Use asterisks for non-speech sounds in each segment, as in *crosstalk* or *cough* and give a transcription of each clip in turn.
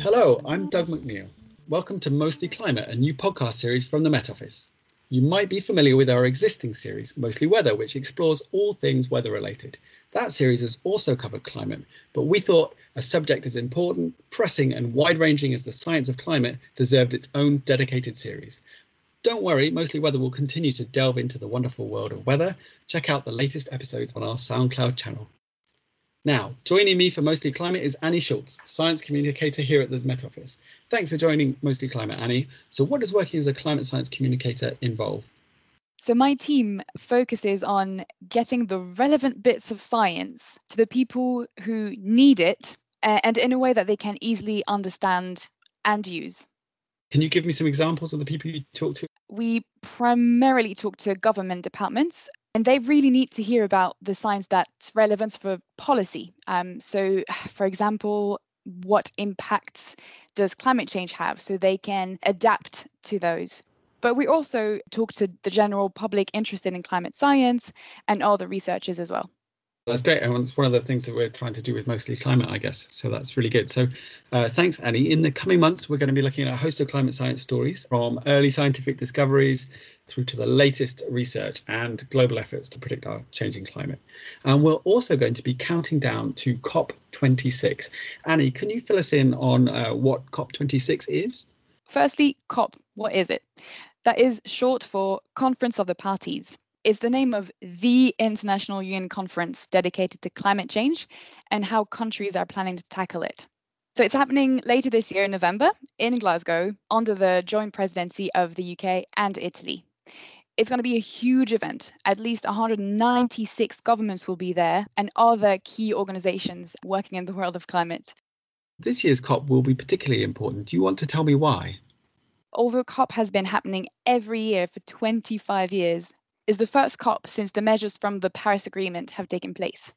Hello, I'm Doug McNeall. Welcome to Mostly Climate, a new podcast series from the Met Office. You might be familiar with our existing series, Mostly Weather, which explores all things weather related. That series has also covered climate, but we thought a subject as important, pressing, and wide ranging as the science of climate deserved its own dedicated series. Don't worry, Mostly Weather will continue to delve into the wonderful world of weather. Check out the latest episodes on our SoundCloud channel. Now, joining me for Mostly Climate is Annie Schultz, science communicator here at the Met Office. Thanks for joining Mostly Climate, Annie. So, what does working as a climate science communicator involve? So, my team focuses on getting the relevant bits of science to the people who need it uh, and in a way that they can easily understand and use. Can you give me some examples of the people you talk to? We primarily talk to government departments, and they really need to hear about the science that's relevant for policy. Um, so, *sighs* for example, what impacts does climate change have so they can adapt to those? But we also talk to the general public interested in climate science and all the researchers as well. That's great. And it's one of the things that we're trying to do with mostly climate, I guess. So that's really good. So uh, thanks, Annie. In the coming months, we're going to be looking at a host of climate science stories from early scientific discoveries through to the latest research and global efforts to predict our changing climate. And we're also going to be counting down to COP26. Annie, can you fill us in on uh, what COP26 is? Firstly, COP, what is it? That is short for Conference of the Parties is the name of the International UN conference dedicated to climate change and how countries are planning to tackle it. So it's happening later this year in November in Glasgow under the joint presidency of the UK and Italy. It's going to be a huge event. At least 196 governments will be there and other key organizations working in the world of climate. This year's COP will be particularly important. Do you want to tell me why? Although COP has been happening every year for 25 years, is the first COP since the measures from the Paris Agreement have taken place.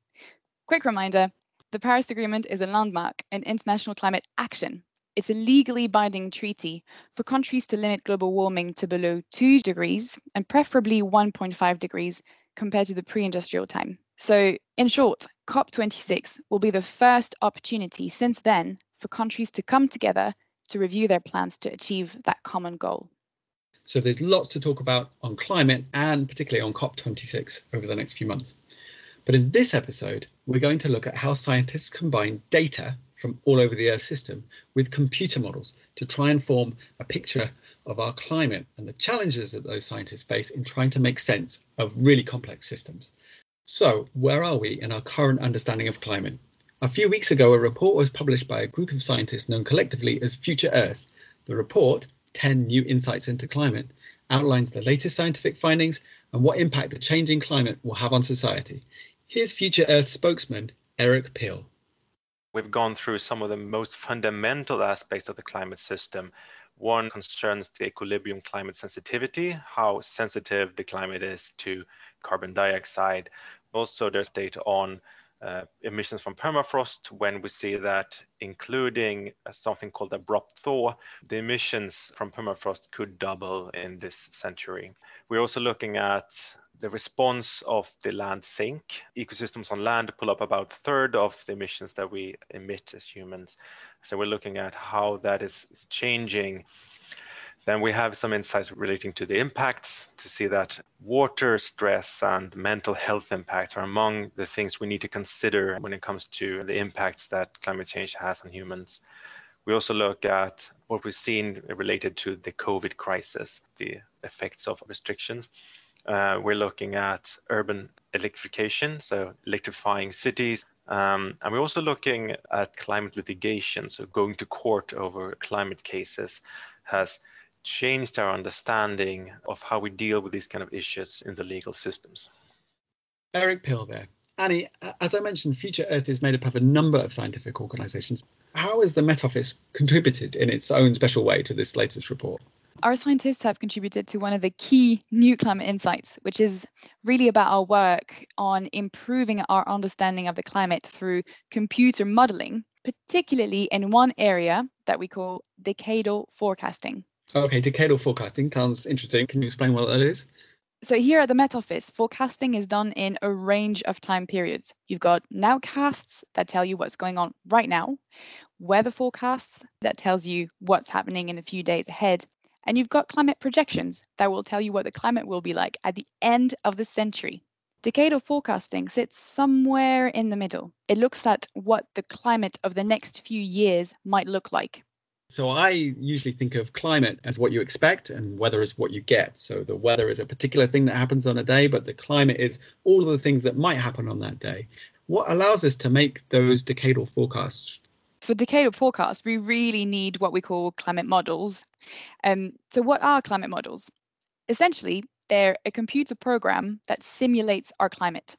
Quick reminder the Paris Agreement is a landmark in international climate action. It's a legally binding treaty for countries to limit global warming to below 2 degrees and preferably 1.5 degrees compared to the pre industrial time. So, in short, COP26 will be the first opportunity since then for countries to come together to review their plans to achieve that common goal. So there's lots to talk about on climate and particularly on COP26 over the next few months. But in this episode, we're going to look at how scientists combine data from all over the Earth system with computer models to try and form a picture of our climate and the challenges that those scientists face in trying to make sense of really complex systems. So, where are we in our current understanding of climate? A few weeks ago, a report was published by a group of scientists known collectively as Future Earth. The report 10 New Insights into Climate outlines the latest scientific findings and what impact the changing climate will have on society. Here's Future Earth spokesman Erik Pihl. We've gone through some of the most fundamental aspects of the climate system. One concerns the equilibrium climate sensitivity, how sensitive the climate is to carbon dioxide. Also, there's data on uh, emissions from permafrost when we see that including uh, something called abrupt thaw, the emissions from permafrost could double in this century. We're also looking at the response of the land sink. Ecosystems on land pull up about a third of the emissions that we emit as humans. So we're looking at how that is changing then we have some insights relating to the impacts to see that water stress and mental health impacts are among the things we need to consider when it comes to the impacts that climate change has on humans. We also look at what we've seen related to the COVID crisis, the effects of restrictions. Uh, we're looking at urban electrification, so electrifying cities. Um, and we're also looking at climate litigation, so going to court over climate cases has changed our understanding of how we deal with these kind of issues in the legal systems. Erik Pihl there. Annie, as I mentioned, Future Earth is made up of a number of scientific organisations. How has the Met Office contributed in its own special way to this latest report? Our scientists have contributed to one of the key new climate insights, which is really about our work on improving our understanding of the climate through computer modelling, particularly in one area that we call decadal forecasting. Okay, decadal forecasting sounds interesting. Can you explain what that is? So here at the Met Office, forecasting is done in a range of time periods. You've got nowcasts that tell you what's going on right now, weather forecasts that tells you what's happening in a few days ahead, and you've got climate projections that will tell you what the climate will be like at the end of the century. Decadal forecasting sits somewhere in the middle. It looks at what the climate of the next few years might look like. So I usually think of climate as what you expect and weather is what you get. So the weather is a particular thing that happens on a day, but the climate is all of the things that might happen on that day. What allows us to make those decadal forecasts? For decadal forecasts, we really need what we call climate models. Um, so what are climate models? Essentially, they're a computer program that simulates our climate.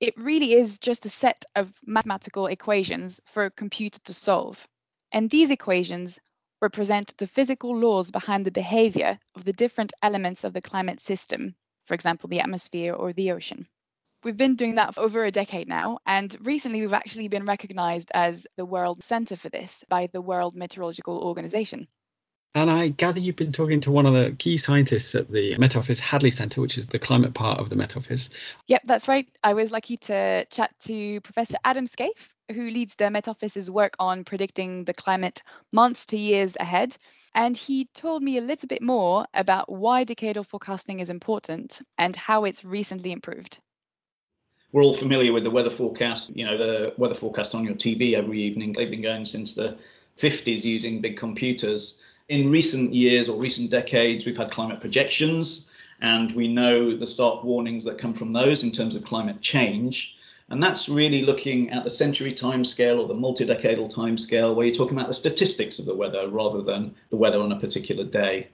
It really is just a set of mathematical equations for a computer to solve. And these equations represent the physical laws behind the behavior of the different elements of the climate system, for example, the atmosphere or the ocean. We've been doing that for over a decade now, and recently we've actually been recognized as the World Center for this by the World Meteorological Organization. And I gather you've been talking to one of the key scientists at the Met Office Hadley Centre, which is the climate part of the Met Office. Yep, that's right. I was lucky to chat to Professor Adam Scaife, who leads the Met Office's work on predicting the climate months to years ahead. And he told me a little bit more about why decadal forecasting is important and how it's recently improved. We're all familiar with the weather forecast, you know, the weather forecast on your TV every evening. They've been going since the 50s using big computers in recent years or recent decades, we've had climate projections, and we know the stark warnings that come from those in terms of climate change. And that's really looking at the century timescale or the multi-decadal timescale, where you're talking about the statistics of the weather rather than the weather on a particular day.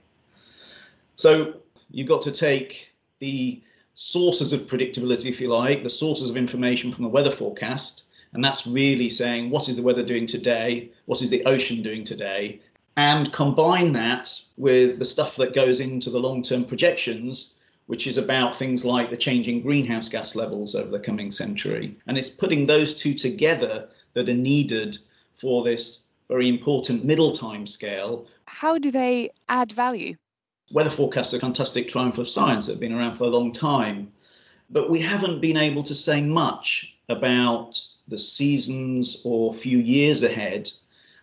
So you've got to take the sources of predictability, if you like, the sources of information from the weather forecast, and that's really saying what is the weather doing today, what is the ocean doing today, and combine that with the stuff that goes into the long-term projections which is about things like the changing greenhouse gas levels over the coming century. And it's putting those two together that are needed for this very important middle time scale. How do they add value? Weather forecasts are a fantastic triumph of science that have been around for a long time. But we haven't been able to say much about the seasons or few years ahead.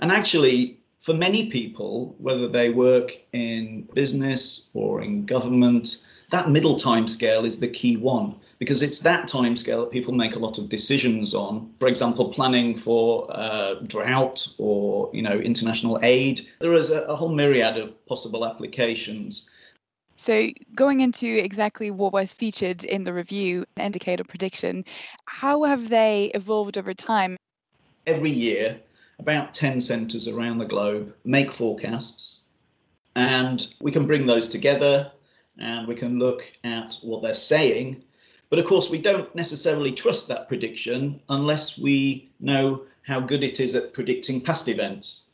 And actually for many people, whether they work in business or in government, that middle time scale is the key one because it's that time scale that people make a lot of decisions on. For example, planning for uh, drought or you know international aid. There is a, a whole myriad of possible applications. So, going into exactly what was featured in the review, in decadal prediction, how have they evolved over time? Every year, about 10 centres around the globe make forecasts, and we can bring those together and we can look at what they're saying. But of course, we don't necessarily trust that prediction unless we know how good it is at predicting past events.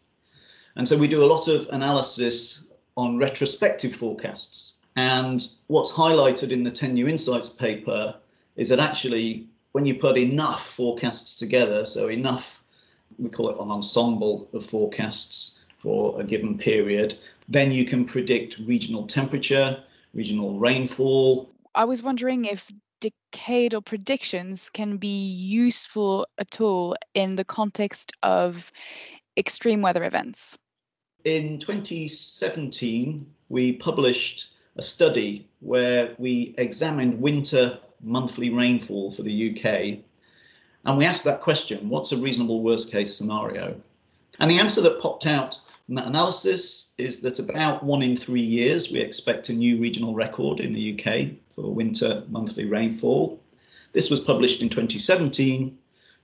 And so we do a lot of analysis on retrospective forecasts. And what's highlighted in the 10 New Insights paper is that actually, when you put enough forecasts together, so enough we call it an ensemble of forecasts for a given period. Then you can predict regional temperature, regional rainfall. I was wondering if decadal predictions can be useful at all in the context of extreme weather events. In 2017, we published a study where we examined winter monthly rainfall for the UK and we asked that question what's a reasonable worst case scenario? And the answer that popped out from that analysis is that about one in three years we expect a new regional record in the UK for winter monthly rainfall. This was published in 2017,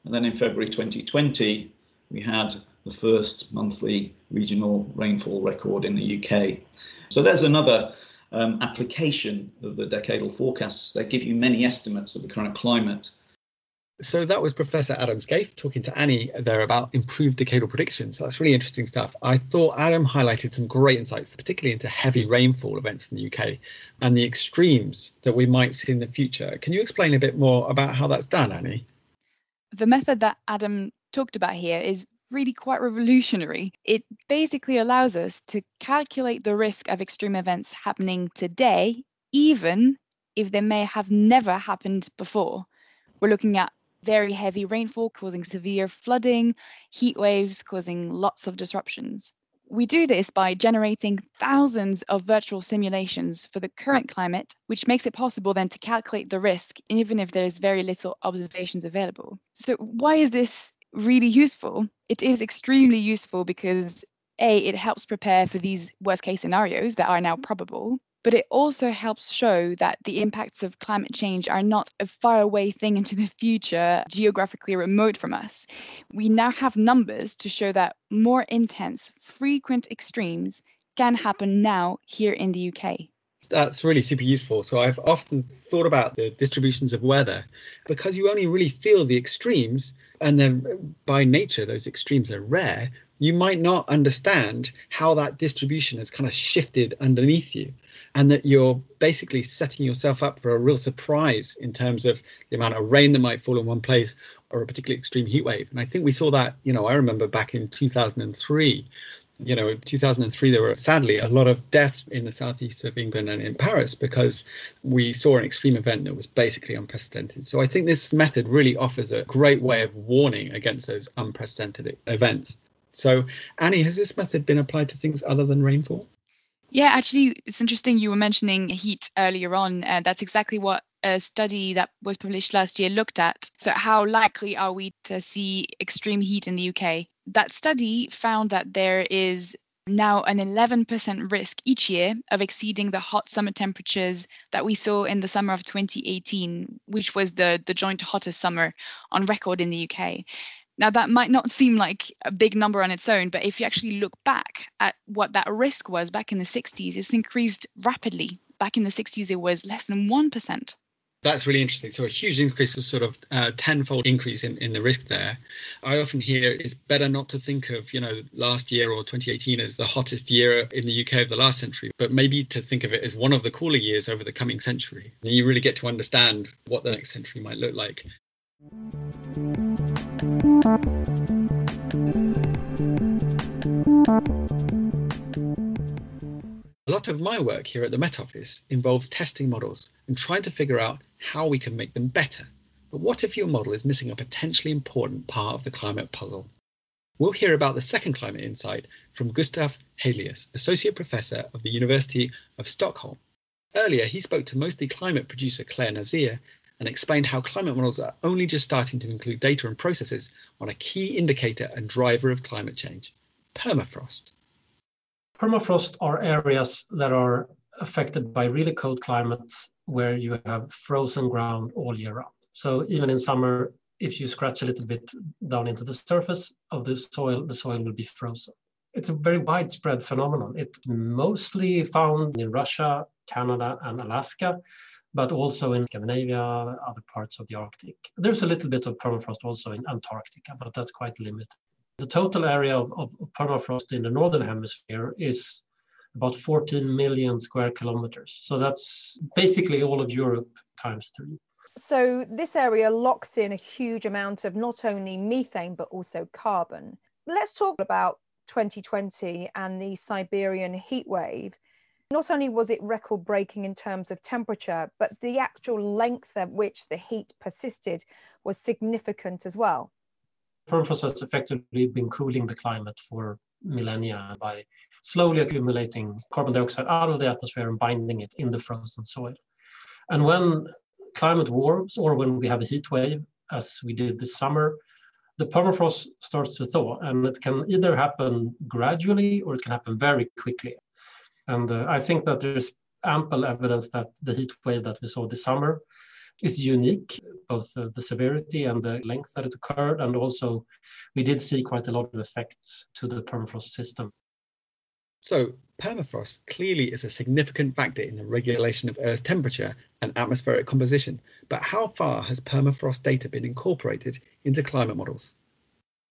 and then in February 2020, we had the first monthly regional rainfall record in the UK. So there's another um, application of the decadal forecasts. They give you many estimates of the current climate so that was Professor Adam Scaife talking to Annie there about improved decadal predictions. So that's really interesting stuff. I thought Adam highlighted some great insights, particularly into heavy rainfall events in the UK and the extremes that we might see in the future. Can you explain a bit more about how that's done, Annie? The method that Adam talked about here is really quite revolutionary. It basically allows us to calculate the risk of extreme events happening today, even if they may have never happened before. We're looking at very heavy rainfall causing severe flooding, heat waves causing lots of disruptions. We do this by generating thousands of virtual simulations for the current climate, which makes it possible then to calculate the risk, even if there's very little observations available. So, why is this really useful? It is extremely useful because A, it helps prepare for these worst case scenarios that are now probable but it also helps show that the impacts of climate change are not a faraway thing into the future, geographically remote from us. We now have numbers to show that more intense, frequent extremes can happen now here in the UK. That's really super useful. So I've often thought about the distributions of weather because you only really feel the extremes, and then by nature, those extremes are rare. You might not understand how that distribution has kind of shifted underneath you and that you're basically setting yourself up for a real surprise in terms of the amount of rain that might fall in one place or a particularly extreme heat wave. And I think we saw that, you know, I remember back in 2003 you know, 2003, there were sadly a lot of deaths in the southeast of England and in Paris because we saw an extreme event that was basically unprecedented. So I think this method really offers a great way of warning against those unprecedented events. So, Annie, has this method been applied to things other than rainfall? Yeah, actually, it's interesting you were mentioning heat earlier on. and that's exactly what a study that was published last year looked at. So, how likely are we to see extreme heat in the UK? That study found that there is now an 11% risk each year of exceeding the hot summer temperatures that we saw in the summer of 2018, which was the, the joint hottest summer on record in the UK. Now, that might not seem like a big number on its own, but if you actually look back at what that risk was back in the 60s, it's increased rapidly. Back in the 60s, it was less than 1%. That's really interesting. So a huge increase, a sort of uh, tenfold increase in, in the risk there. I often hear it's better not to think of, you know, last year or 2018 as the hottest year in the UK of the last century, but maybe to think of it as one of the cooler years over the coming century. And you really get to understand what the next century might look like. A lot of my work here at the Met Office involves testing models and trying to figure out how we can make them better. But what if your model is missing a potentially important part of the climate puzzle? We'll hear about the second climate insight from Gustav Hugelius, Associate Professor of the University of Stockholm. Earlier, he spoke to mostly climate producer Claire Nazir and explained how climate models are only just starting to include data and processes on a key indicator and driver of climate change permafrost. Permafrost are areas that are affected by really cold climates where you have frozen ground all year round. So even in summer, if you scratch a little bit down into the surface of the soil, the soil will be frozen. It's a very widespread phenomenon. It's mostly found in Russia, Canada, and Alaska, but also in Scandinavia, other parts of the Arctic. There's a little bit of permafrost also in Antarctica, but that's quite limited. The total area of, of permafrost in the northern hemisphere is about 14 million square kilometers. So that's basically all of Europe times three. So this area locks in a huge amount of not only methane, but also carbon. Let's talk about 2020 and the Siberian heat wave. Not only was it record breaking in terms of temperature, but the actual length at which the heat persisted was significant as well. Permafrost has effectively been cooling the climate for millennia by slowly accumulating carbon dioxide out of the atmosphere and binding it in the frozen soil. And when climate warms or when we have a heat wave, as we did this summer, the permafrost starts to thaw and it can either happen gradually or it can happen very quickly. And uh, I think that there's ample evidence that the heat wave that we saw this summer is unique, both uh, the severity and the length that it occurred. And also, we did see quite a lot of effects to the permafrost system. So, permafrost clearly is a significant factor in the regulation of Earth's temperature and atmospheric composition. But how far has permafrost data been incorporated into climate models?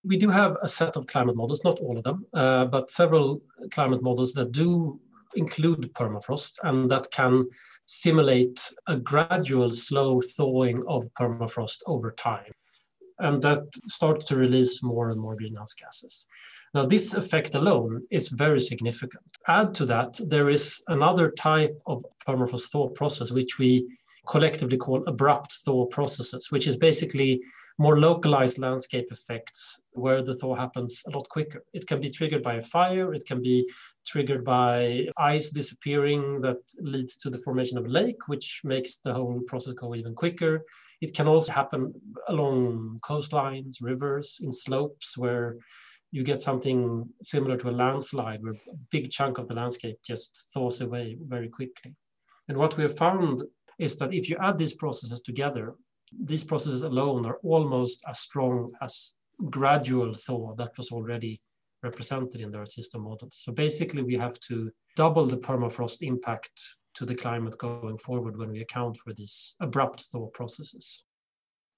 We do have a set of climate models, not all of them, uh, but several climate models that do include permafrost and that can simulate a gradual slow thawing of permafrost over time. And that starts to release more and more greenhouse gases. Now, this effect alone is very significant. Add to that, there is another type of permafrost thaw process, which we collectively call abrupt thaw processes, which is basically more localized landscape effects where the thaw happens a lot quicker. It can be triggered by a fire, it can be triggered by ice disappearing that leads to the formation of a lake, which makes the whole process go even quicker. It can also happen along coastlines, rivers, in slopes where you get something similar to a landslide where a big chunk of the landscape just thaws away very quickly. And what we have found is that if you add these processes together, these processes alone are almost as strong as gradual thaw that was already represented in the Earth system models. So basically, we have to double the permafrost impact to the climate going forward when we account for these abrupt thaw processes.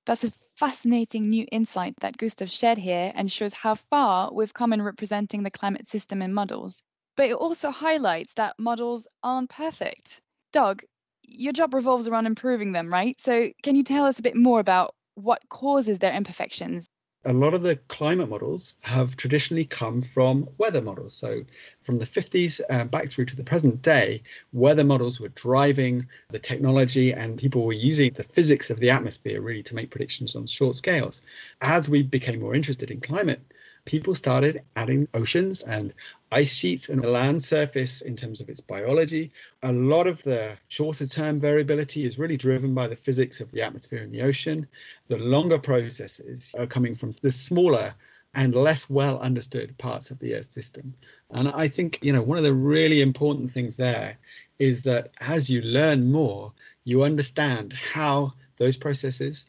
That's a fascinating new insight that Gustav shared here and shows how far we've come in representing the climate system in models. But it also highlights that models aren't perfect. Doug, your job revolves around improving them, right? So can you tell us a bit more about what causes their imperfections? A lot of the climate models have traditionally come from weather models. So, from the 50s uh, back through to the present day, weather models were driving the technology and people were using the physics of the atmosphere really to make predictions on short scales. As we became more interested in climate, people started adding oceans and ice sheets and the land surface in terms of its biology. A lot of the shorter term variability is really driven by the physics of the atmosphere and the ocean. The longer processes are coming from the smaller and less well understood parts of the Earth system. And I think, you know, one of the really important things there is that as you learn more, you understand how those processes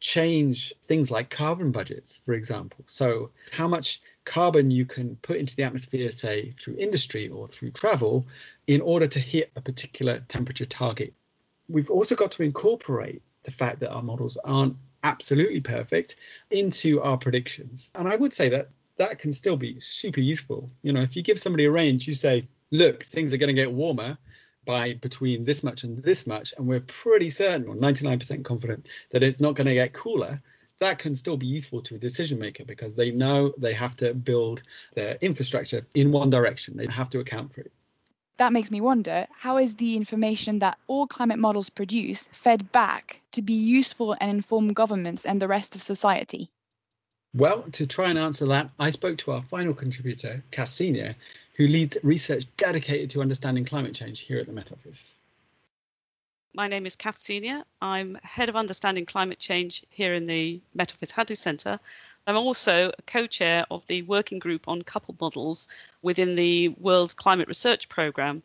change things like carbon budgets, for example. So, how much carbon you can put into the atmosphere, say through industry or through travel, in order to hit a particular temperature target. We've also got to incorporate the fact that our models aren't absolutely perfect into our predictions. And I would say that that can still be super useful. You know, if you give somebody a range, you say, look, things are going to get warmer by between this much and this much, and we're pretty certain or 99% confident that it's not going to get cooler, that can still be useful to a decision maker because they know they have to build their infrastructure in one direction. They have to account for it. That makes me wonder how is the information that all climate models produce fed back to be useful and inform governments and the rest of society? Well, to try and answer that, I spoke to our final contributor, Kath Senior, who leads research dedicated to understanding climate change here at the Met Office. My name is Kath Senior. I'm Head of Understanding Climate Change here in the Met Office Hadley Centre. I'm also a co-chair of the working group on coupled models within the World Climate Research Programme,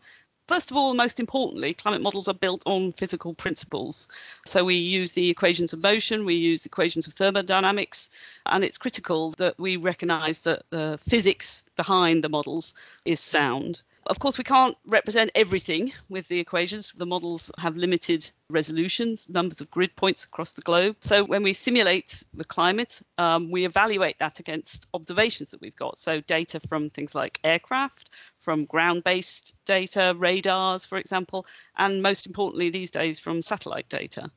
First of all, most importantly, climate models are built on physical principles. So we use the equations of motion, we use equations of thermodynamics, and it's critical that we recognize that the physics behind the models is sound. Of course, we can't represent everything with the equations. The models have limited resolutions, numbers of grid points across the globe. So when we simulate the climate, um, we evaluate that against observations that we've got. So data from things like aircraft, from ground based data, radars, for example, and most importantly these days from satellite data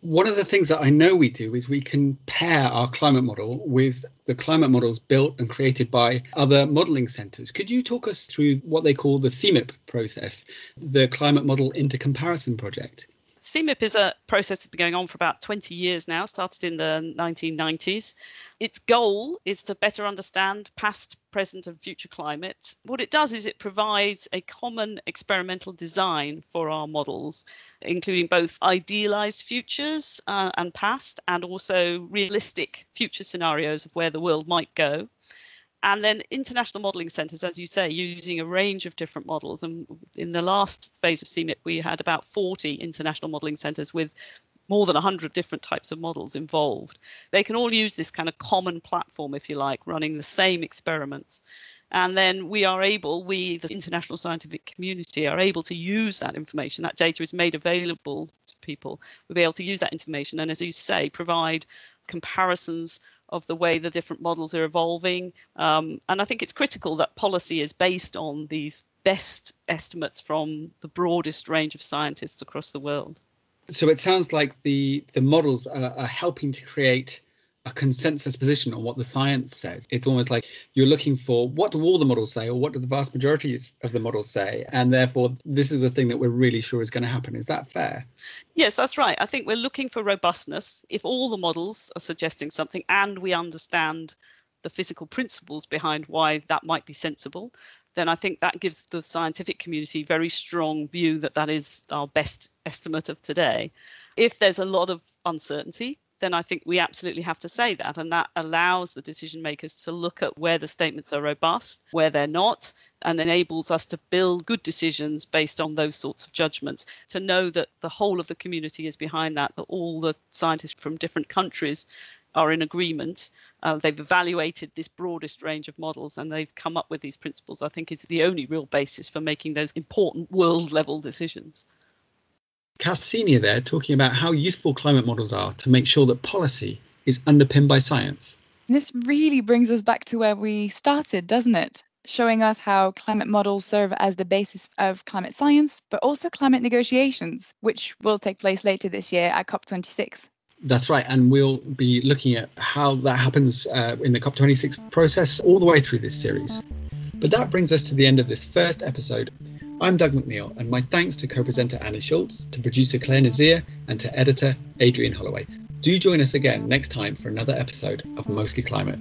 one of the things that I know we do is we can pair our climate model with the climate models built and created by other modeling centers. Could you talk us through what they call the CMIP process, the Climate Model Intercomparison Project? CMIP is a process that's been going on for about 20 years now, started in the 1990s. Its goal is to better understand past, present, and future climates. What it does is it provides a common experimental design for our models, including both idealized futures uh, and past, and also realistic future scenarios of where the world might go and then international modeling centers, as you say, using a range of different models. And in the last phase of CMIP, we had about 40 international modeling centers with more than 100 different types of models involved. They can all use this kind of common platform, if you like, running the same experiments. And then we are able, we, the international scientific community, are able to use that information. That data is made available to people. We'll be able to use that information and, as you say, provide comparisons of the way the different models are evolving. Um, and I think it's critical that policy is based on these best estimates from the broadest range of scientists across the world. So it sounds like the the models are, are helping to create a consensus position on what the science says. It's almost like you're looking for what do all the models say or what do the vast majority of the models say? And therefore, this is the thing that we're really sure is going to happen. Is that fair? Yes, that's right. I think we're looking for robustness. If all the models are suggesting something and we understand the physical principles behind why that might be sensible, then I think that gives the scientific community very strong view that that is our best estimate of today. If there's a lot of uncertainty, then I think we absolutely have to say that. And that allows the decision makers to look at where the statements are robust, where they're not, and enables us to build good decisions based on those sorts of judgments. To know that the whole of the community is behind that, that all the scientists from different countries are in agreement. Uh, they've evaluated this broadest range of models and they've come up with these principles, I think, is the only real basis for making those important world level decisions. Kath Senior there talking about how useful climate models are to make sure that policy is underpinned by science. This really brings us back to where we started, doesn't it? Showing us how climate models serve as the basis of climate science, but also climate negotiations, which will take place later this year at COP26. That's right. And we'll be looking at how that happens uh, in the COP26 process all the way through this series. But that brings us to the end of this first episode I'm Doug McNeall, and my thanks to co presenter Annie Schultz, to producer Claire Nazir, and to editor Adrian Holloway. Do join us again next time for another episode of Mostly Climate.